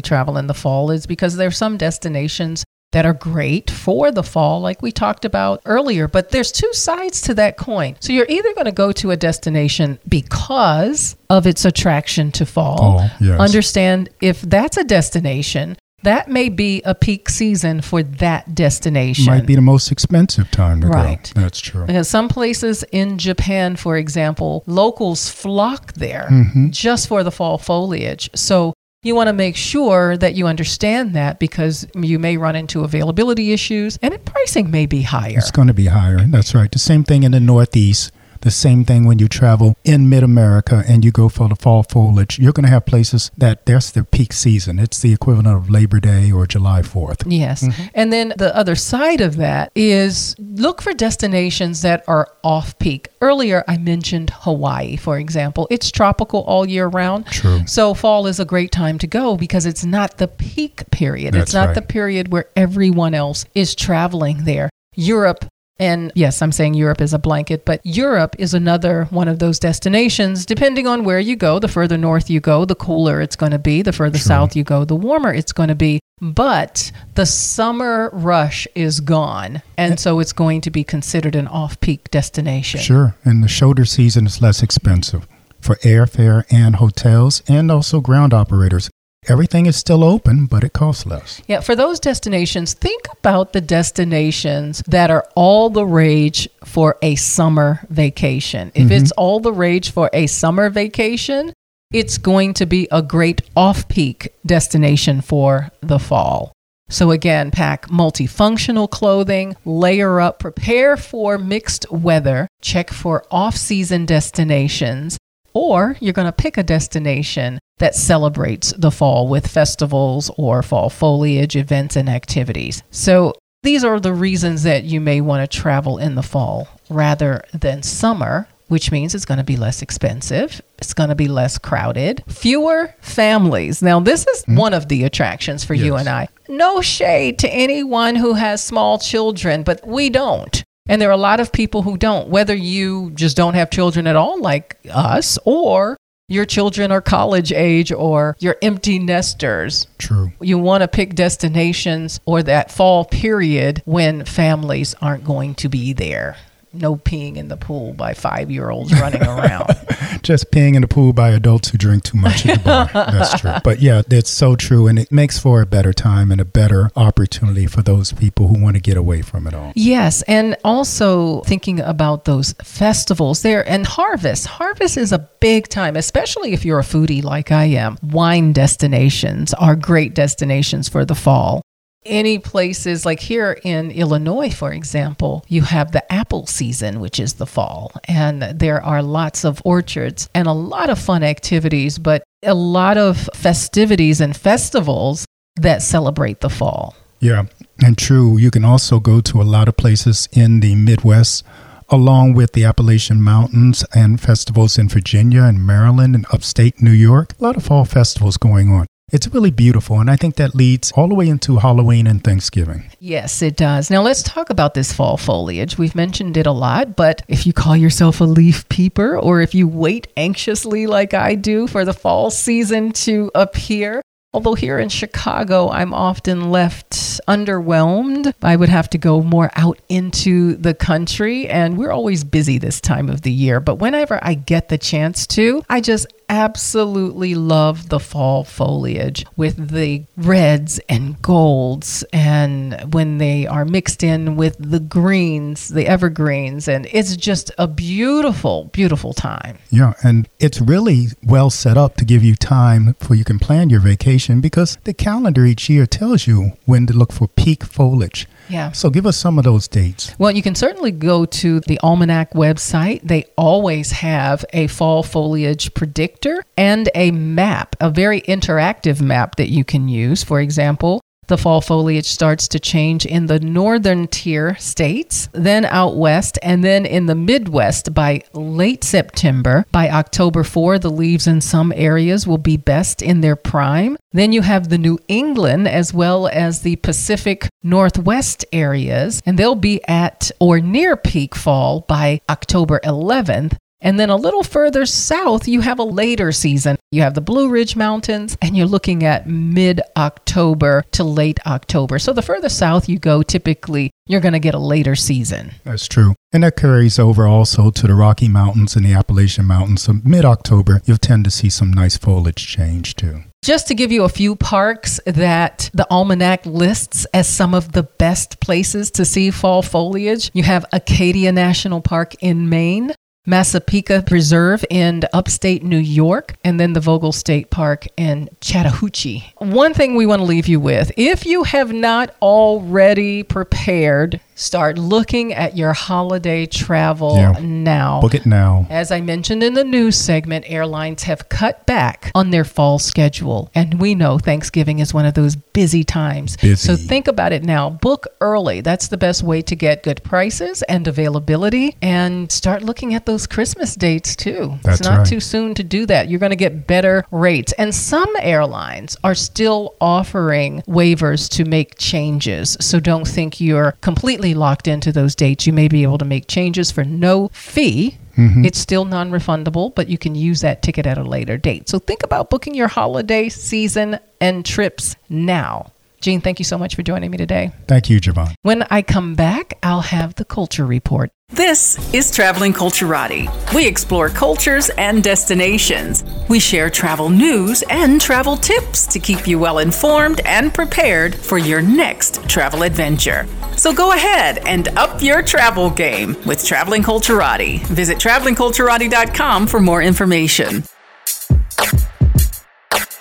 [SPEAKER 2] travel in the fall is because there's some destinations that are great for the fall, like we talked about earlier. But there's two sides to that coin. So you're either going to go to a destination because of its attraction to fall.
[SPEAKER 3] Oh, yes.
[SPEAKER 2] Understand if that's a destination that may be a peak season for that destination.
[SPEAKER 3] Might be the most expensive time to
[SPEAKER 2] right.
[SPEAKER 3] go. That's true.
[SPEAKER 2] Because some places in Japan, for example, locals flock there
[SPEAKER 3] Mm-hmm.
[SPEAKER 2] just for the fall foliage. So you want to make sure that you understand that because you may run into availability issues and pricing may be higher.
[SPEAKER 3] It's going to be higher. That's right. The same thing in the Northeast. The same thing when you travel in mid America and you go for the fall foliage. You're going to have places that that's their peak season. It's the equivalent of Labor Day or July 4th.
[SPEAKER 2] Yes. Mm-hmm. And then the other side of that is look for destinations that are off peak. Earlier, I mentioned Hawaii, for example. It's tropical all year round.
[SPEAKER 3] True.
[SPEAKER 2] So fall is a great time to go because it's not the peak period.
[SPEAKER 3] That's
[SPEAKER 2] it's not
[SPEAKER 3] right.
[SPEAKER 2] the period where everyone else is traveling there. Europe and yes, I'm saying Europe is a blanket, but Europe is another one of those destinations. Depending on where you go, the further north you go, the cooler it's going to be. The further south you go, the warmer it's going to be. But the summer rush is gone. And so it's going to be considered an off peak destination.
[SPEAKER 3] Sure. And the shoulder season is less expensive for airfare and hotels and also ground operators. Everything is still open, but it costs less.
[SPEAKER 2] Yeah, for those destinations, think about the destinations that are all the rage for a summer vacation. If mm-hmm. it's all the rage for a summer vacation, it's going to be a great off peak destination for the fall. So, again, pack multifunctional clothing, layer up, prepare for mixed weather, check for off season destinations, or you're going to pick a destination that celebrates the fall with festivals or fall foliage events and activities. So, these are the reasons that you may want to travel in the fall rather than summer, which means it's going to be less expensive, it's going to be less crowded, fewer families. Now, this is hmm? one of the attractions for you and I. No shade to anyone who has small children, but we don't. And there are a lot of people who don't, whether you just don't have children at all, like us, or your children are college age or you're empty nesters.
[SPEAKER 3] True.
[SPEAKER 2] You want to pick destinations or that fall period when families aren't going to be there. No peeing in the pool by five year olds running around.
[SPEAKER 3] Just peeing in the pool by adults who drink too much at the bar. That's true. But yeah, that's so true. And it makes for a better time and a better opportunity for those people who want to get away from it all.
[SPEAKER 2] Yes, and also thinking about those festivals there and harvest. Harvest is a big time, especially if you're a foodie like I am. Wine destinations are great destinations for the fall. Any places like here in Illinois, for example, you have the apple season, which is the fall, and there are lots of orchards and a lot of fun activities, but a lot of festivities and festivals that celebrate the fall.
[SPEAKER 3] Yeah, and true. You can also go to a lot of places in the Midwest, along with the Appalachian Mountains and festivals in Virginia and Maryland and upstate New York. A lot of fall festivals going on. It's really beautiful, and I think that leads all the way into Halloween and Thanksgiving.
[SPEAKER 2] Yes, it does. Now let's talk about this fall foliage. We've mentioned it a lot, but if you call yourself a leaf peeper or if you wait anxiously like I do for the fall season to appear, although here in Chicago I'm often left underwhelmed, I would have to go more out into the country and we're always busy this time of the year, but whenever I get the chance to, I just absolutely love the fall foliage with the reds and golds and when they are mixed in with the greens, the evergreens and it's just a beautiful beautiful time.
[SPEAKER 3] Yeah, and it's really well set up to give you time for you can plan your vacation because the calendar each year tells you when to look for peak foliage.
[SPEAKER 2] Yeah.
[SPEAKER 3] So give us some of those dates.
[SPEAKER 2] Well, you can certainly go to the Almanac website. They always have a fall foliage predictor and a map, a very interactive map that you can use. For example, The fall foliage starts to change in the northern tier states, then out west, and then in the Midwest by late September. By October 4, the leaves in some areas will be best in their prime. Then you have the New England as well as the Pacific Northwest areas, and they'll be at or near peak fall by October 11th. And then a little further south, you have a later season. You have the Blue Ridge Mountains, and you're looking at mid October to late October. So the further south you go, typically you're going to get a later season.
[SPEAKER 3] That's true. And that carries over also to the Rocky Mountains and the Appalachian Mountains. So mid October, you'll tend to see some nice foliage change too.
[SPEAKER 2] Just to give you a few parks that the almanac lists as some of the best places to see fall foliage, you have Acadia National Park in Maine, Massapequa Preserve in upstate New York, and then the Vogel State Park in Chattahoochee. One thing we want to leave you with if you have not already prepared Start looking at your holiday travel yeah. now.
[SPEAKER 3] Book it now.
[SPEAKER 2] As I mentioned in the news segment, airlines have cut back on their fall schedule. And we know Thanksgiving is one of those busy times.
[SPEAKER 3] Busy.
[SPEAKER 2] So think about it now. Book early. That's the best way to get good prices and availability. And start looking at those Christmas dates too.
[SPEAKER 3] That's
[SPEAKER 2] it's not
[SPEAKER 3] right.
[SPEAKER 2] too soon to do that. You're going to get better rates. And some airlines are still offering waivers to make changes. So don't think you're completely completely locked into those dates. You may be able to make changes for no fee. Mm-hmm. It's still non refundable, but you can use that ticket at a later date. So think about booking your holiday season and trips now. Gene, thank you so much for joining me today.
[SPEAKER 3] Thank you, Javon.
[SPEAKER 2] When I come back, I'll have the culture report.
[SPEAKER 1] This is Traveling Culturati. We explore cultures and destinations. We share travel news and travel tips to keep you well informed and prepared for your next travel adventure. So go ahead and up your travel game with Traveling Culturati. Visit travelingculturati.com for more information.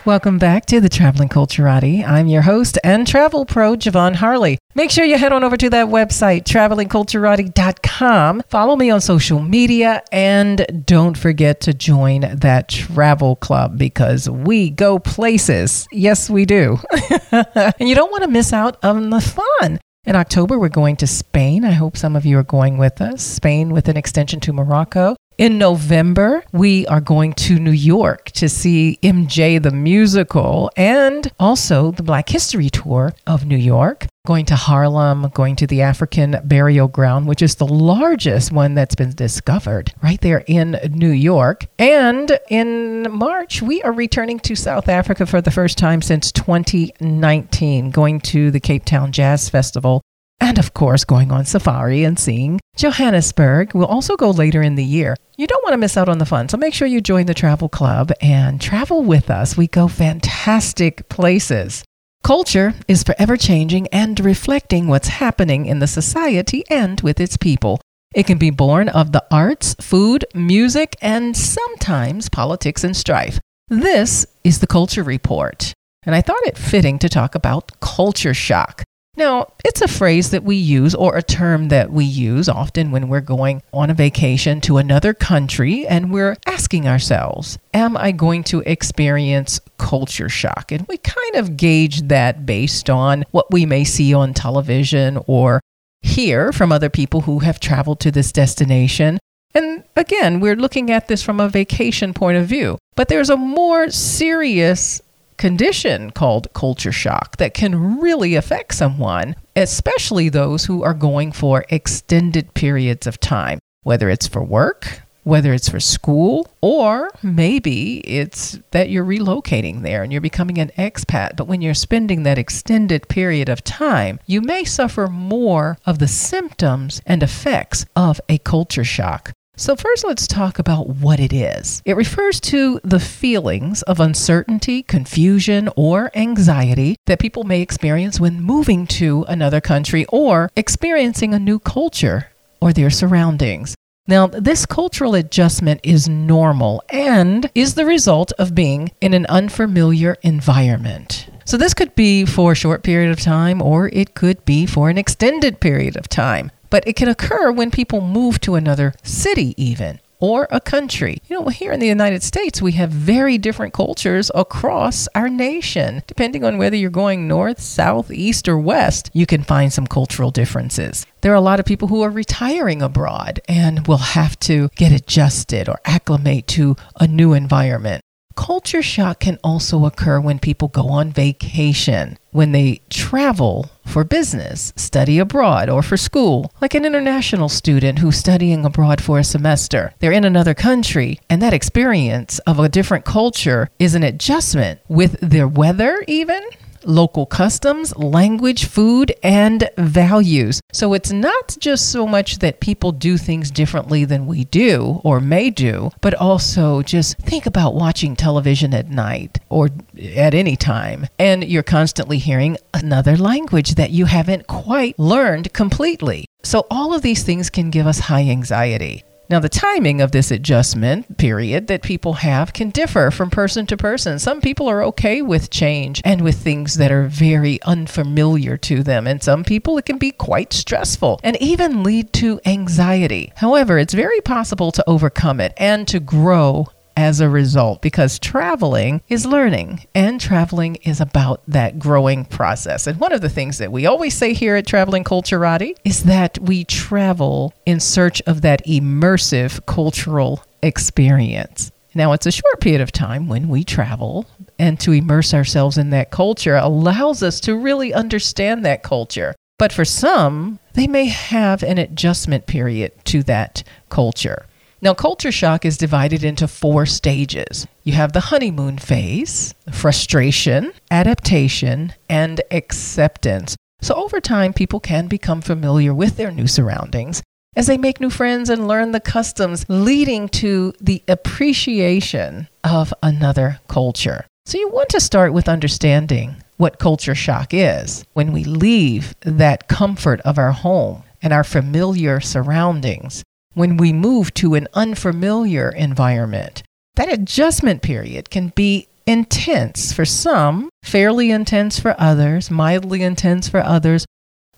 [SPEAKER 2] Welcome back to the Traveling Culturati. I'm your host and travel pro, Javon Harley. Make sure you head on over to that website, travelingculturati.com. Follow me on social media and don't forget to join that travel club because we go places. Yes, we do. and you don't want to miss out on the fun. In October, we're going to Spain. I hope some of you are going with us. Spain with an extension to Morocco. In November, we are going to New York to see MJ the musical and also the Black History Tour of New York. Going to Harlem, going to the African Burial Ground, which is the largest one that's been discovered right there in New York. And in March, we are returning to South Africa for the first time since 2019, going to the Cape Town Jazz Festival and of course, going on safari and seeing Johannesburg. We'll also go later in the year. You don't want to miss out on the fun, so make sure you join the travel club and travel with us. We go fantastic places. Culture is forever changing and reflecting what's happening in the society and with its people. It can be born of the arts, food, music, and sometimes politics and strife. This is the Culture Report, and I thought it fitting to talk about culture shock. Now, it's a phrase that we use or a term that we use often when we're going on a vacation to another country and we're asking ourselves, Am I going to experience culture shock? And we kind of gauge that based on what we may see on television or hear from other people who have traveled to this destination. And again, we're looking at this from a vacation point of view. But there's a more serious condition called culture shock that can really affect someone, especially those who are going for extended periods of time, whether it's for work, whether it's for school, or maybe it's that you're relocating there and you're becoming an expat. But when you're spending that extended period of time, you may suffer more of the symptoms and effects of a culture shock. So, first, let's talk about what it is. It refers to the feelings of uncertainty, confusion, or anxiety that people may experience when moving to another country or experiencing a new culture or their surroundings. Now, this cultural adjustment is normal and is the result of being in an unfamiliar environment. So, this could be for a short period of time or it could be for an extended period of time but it can occur when people move to another city, even, or a country. You know, here in the United States, we have very different cultures across our nation. Depending on whether you're going north, south, east, or west, you can find some cultural differences. There are a lot of people who are retiring abroad and will have to get adjusted or acclimate to a new environment. Culture shock can also occur when people go on vacation, when they travel for business, study abroad, or for school, like an international student who's studying abroad for a semester. They're in another country, and that experience of a different culture is an adjustment with their weather, even local customs, language, food, and values. So it's not just so much that people do things differently than we do or may do, but also just think about watching television at night or at any time, and you're constantly hearing another language that you haven't quite learned completely. So all of these things can give us high anxiety. Now, the timing of this adjustment period that people have can differ from person to person. Some people are okay with change and with things that are very unfamiliar to them, and some people it can be quite stressful and even lead to anxiety. However, it's very possible to overcome it and to grow as a result because traveling is learning and traveling is about that growing process. And one of the things that we always say here at Traveling Culturati is that we travel in search of that immersive cultural experience. Now, it's a short period of time when we travel, and to immerse ourselves in that culture allows us to really understand that culture. But for some, they may have an adjustment period to that culture. Now, culture shock is divided into four stages. You have the honeymoon phase, frustration, adaptation, and acceptance. So, over time, people can become familiar with their new surroundings as they make new friends and learn the customs, leading to the appreciation of another culture. So, you want to start with understanding what culture shock is when we leave that comfort of our home and our familiar surroundings when we move to an unfamiliar environment. That adjustment period can be intense for some, fairly intense for others, mildly intense for others.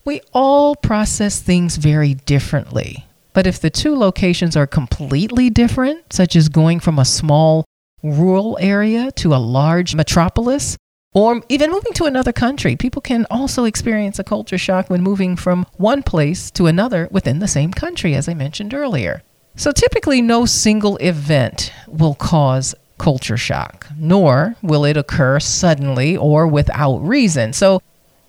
[SPEAKER 2] We all process things very differently. But if the two locations are completely different, such as going from a small rural area to a large metropolis, or even moving to another country. People can also experience a culture shock when moving from one place to another within the same country, as I mentioned earlier. So typically, no single event will cause culture shock, nor will it occur suddenly or without reason. So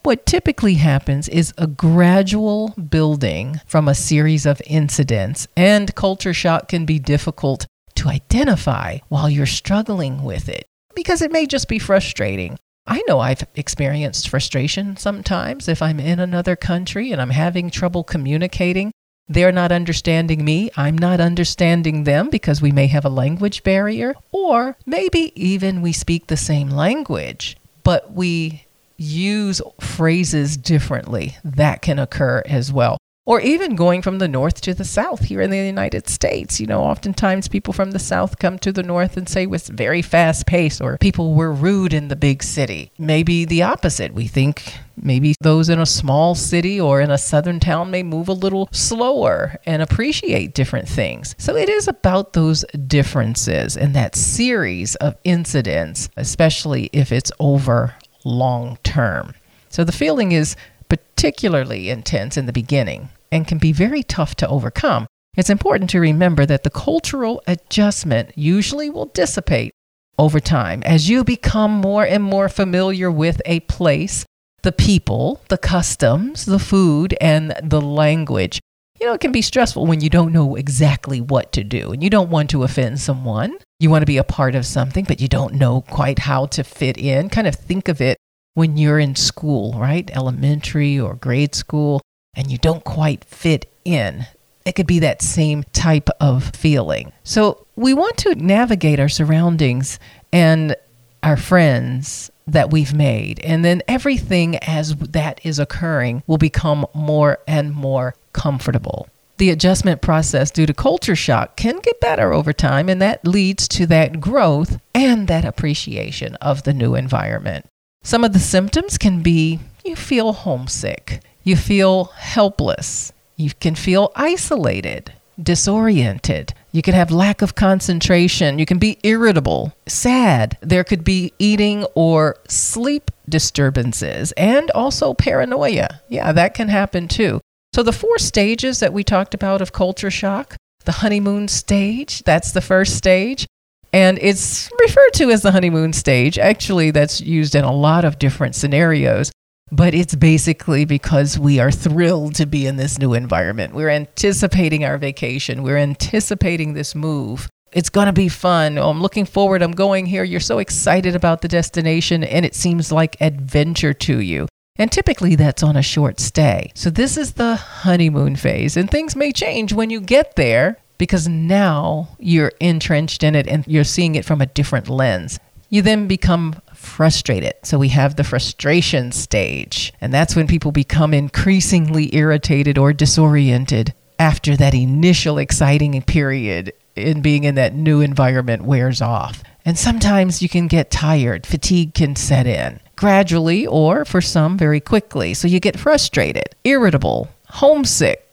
[SPEAKER 2] what typically happens is a gradual building from a series of incidents, and culture shock can be difficult to identify while you're struggling with it because it may just be frustrating I know I've experienced frustration sometimes if I'm in another country and I'm having trouble communicating. They're not understanding me. I'm not understanding them because we may have a language barrier, or maybe even we speak the same language, but we use phrases differently. That can occur as well or even going from the north to the south here in the United States. You know, oftentimes people from the south come to the north and say it was very fast paced or people were rude in the big city. Maybe the opposite. We think maybe those in a small city or in a southern town may move a little slower and appreciate different things. So it is about those differences and that series of incidents, especially if it's over long term. So the feeling is particularly intense in the beginning and can be very tough to overcome, it's important to remember that the cultural adjustment usually will dissipate over time as you become more and more familiar with a place, the people, the customs, the food, and the language. You know, it can be stressful when you don't know exactly what to do and you don't want to offend someone. You want to be a part of something, but you don't know quite how to fit in. Kind of think of it when you're in school, right? Elementary or grade school and you don't quite fit in. It could be that same type of feeling. So we want to navigate our surroundings and our friends that we've made. And then everything as that is occurring will become more and more comfortable. The adjustment process due to culture shock can get better over time, and that leads to that growth and that appreciation of the new environment. Some of the symptoms can be you feel homesick, you feel helpless. You can feel isolated, disoriented. You can have lack of concentration. You can be irritable, sad. There could be eating or sleep disturbances and also paranoia. Yeah, that can happen too. So, the four stages that we talked about of culture shock the honeymoon stage, that's the first stage. And it's referred to as the honeymoon stage. Actually, that's used in a lot of different scenarios, but it's basically because we are thrilled to be in this new environment. We're anticipating our vacation, we're anticipating this move. It's going to be fun. Oh, I'm looking forward. I'm going here. You're so excited about the destination, and it seems like adventure to you. And typically that's on a short stay. So this is the honeymoon phase, and things may change when you get there because now you're entrenched in it and you're seeing it from a different lens. You then become frustrated. So we have the frustration stage, and that's when people become increasingly irritated or disoriented after that initial exciting period in being in that new environment wears off. And sometimes you can get tired, fatigue can set in gradually or for some very quickly. So you get frustrated, irritable, homesick,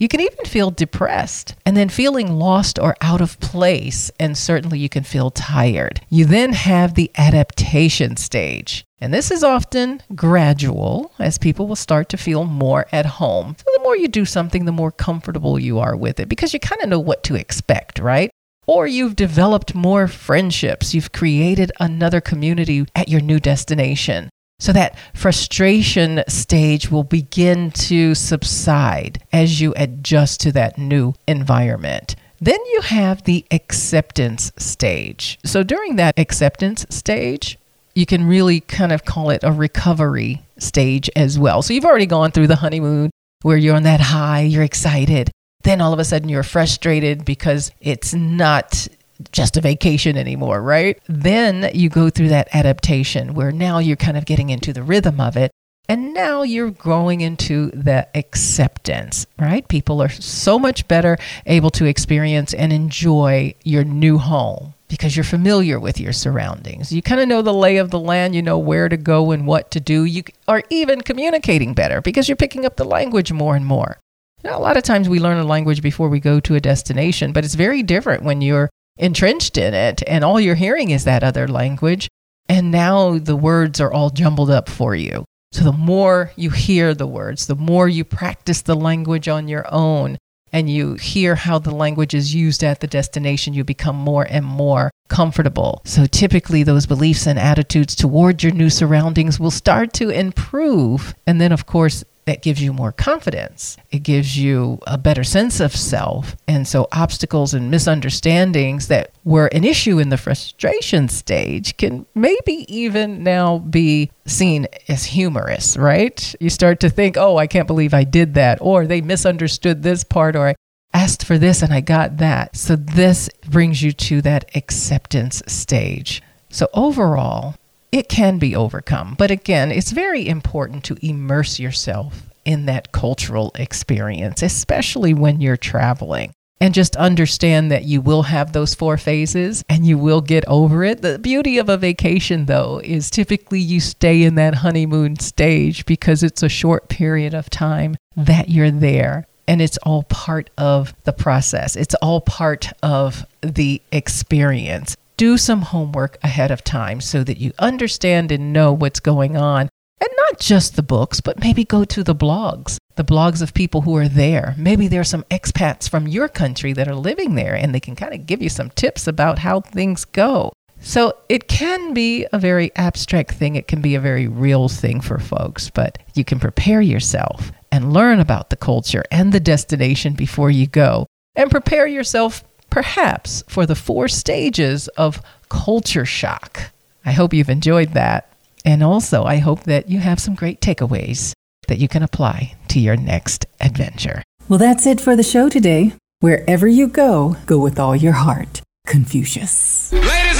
[SPEAKER 2] you can even feel depressed and then feeling lost or out of place, and certainly you can feel tired. You then have the adaptation stage. And this is often gradual as people will start to feel more at home. So the more you do something, the more comfortable you are with it because you kind of know what to expect, right? Or you've developed more friendships. You've created another community at your new destination. So that frustration stage will begin to subside as you adjust to that new environment. Then you have the acceptance stage. So during that acceptance stage, you can really kind of call it a recovery stage as well. So you've already gone through the honeymoon where you're on that high, you're excited. Then all of a sudden you're frustrated because it's not just a vacation anymore, right? Then you go through that adaptation where now you're kind of getting into the rhythm of it. And now you're growing into the acceptance, right? People are so much better able to experience and enjoy your new home because you're familiar with your surroundings. You kind of know the lay of the land, you know where to go and what to do. You are even communicating better because you're picking up the language more and more. Now, a lot of times we learn a language before we go to a destination, but it's very different when you're entrenched in it and all you're hearing is that other language. And now the words are all jumbled up for you. So the more you hear the words, the more you practice the language on your own and you hear how the language is used at the destination, you become more and more comfortable. So typically, those beliefs and attitudes toward your new surroundings will start to improve. And then, of course, that gives you more confidence. It gives you a better sense of self. And so, obstacles and misunderstandings that were an issue in the frustration stage can maybe even now be seen as humorous, right? You start to think, oh, I can't believe I did that, or they misunderstood this part, or I asked for this and I got that. So, this brings you to that acceptance stage. So, overall, it can be overcome. But again, it's very important to immerse yourself in that cultural experience, especially when you're traveling. And just understand that you will have those four phases and you will get over it. The beauty of a vacation, though, is typically you stay in that honeymoon stage because it's a short period of time that you're there and it's all part of the process. It's all part of the experience do some homework ahead of time so that you understand and know what's going on. And not just the books, but maybe go to the blogs, the blogs of people who are there. Maybe there are some expats from your country that are living there and they can kind of give you some tips about how things go. So it can be a very abstract thing, it can be a very real thing for folks, but you can prepare yourself and learn about the culture and the destination before you go. And prepare yourself perhaps for the four stages of culture shock. I hope you've enjoyed that. And also, I hope that you have some great takeaways that you can apply to your next adventure.
[SPEAKER 1] Well, that's it for the show today. Wherever you go, go with all your heart. Confucius. Ladies and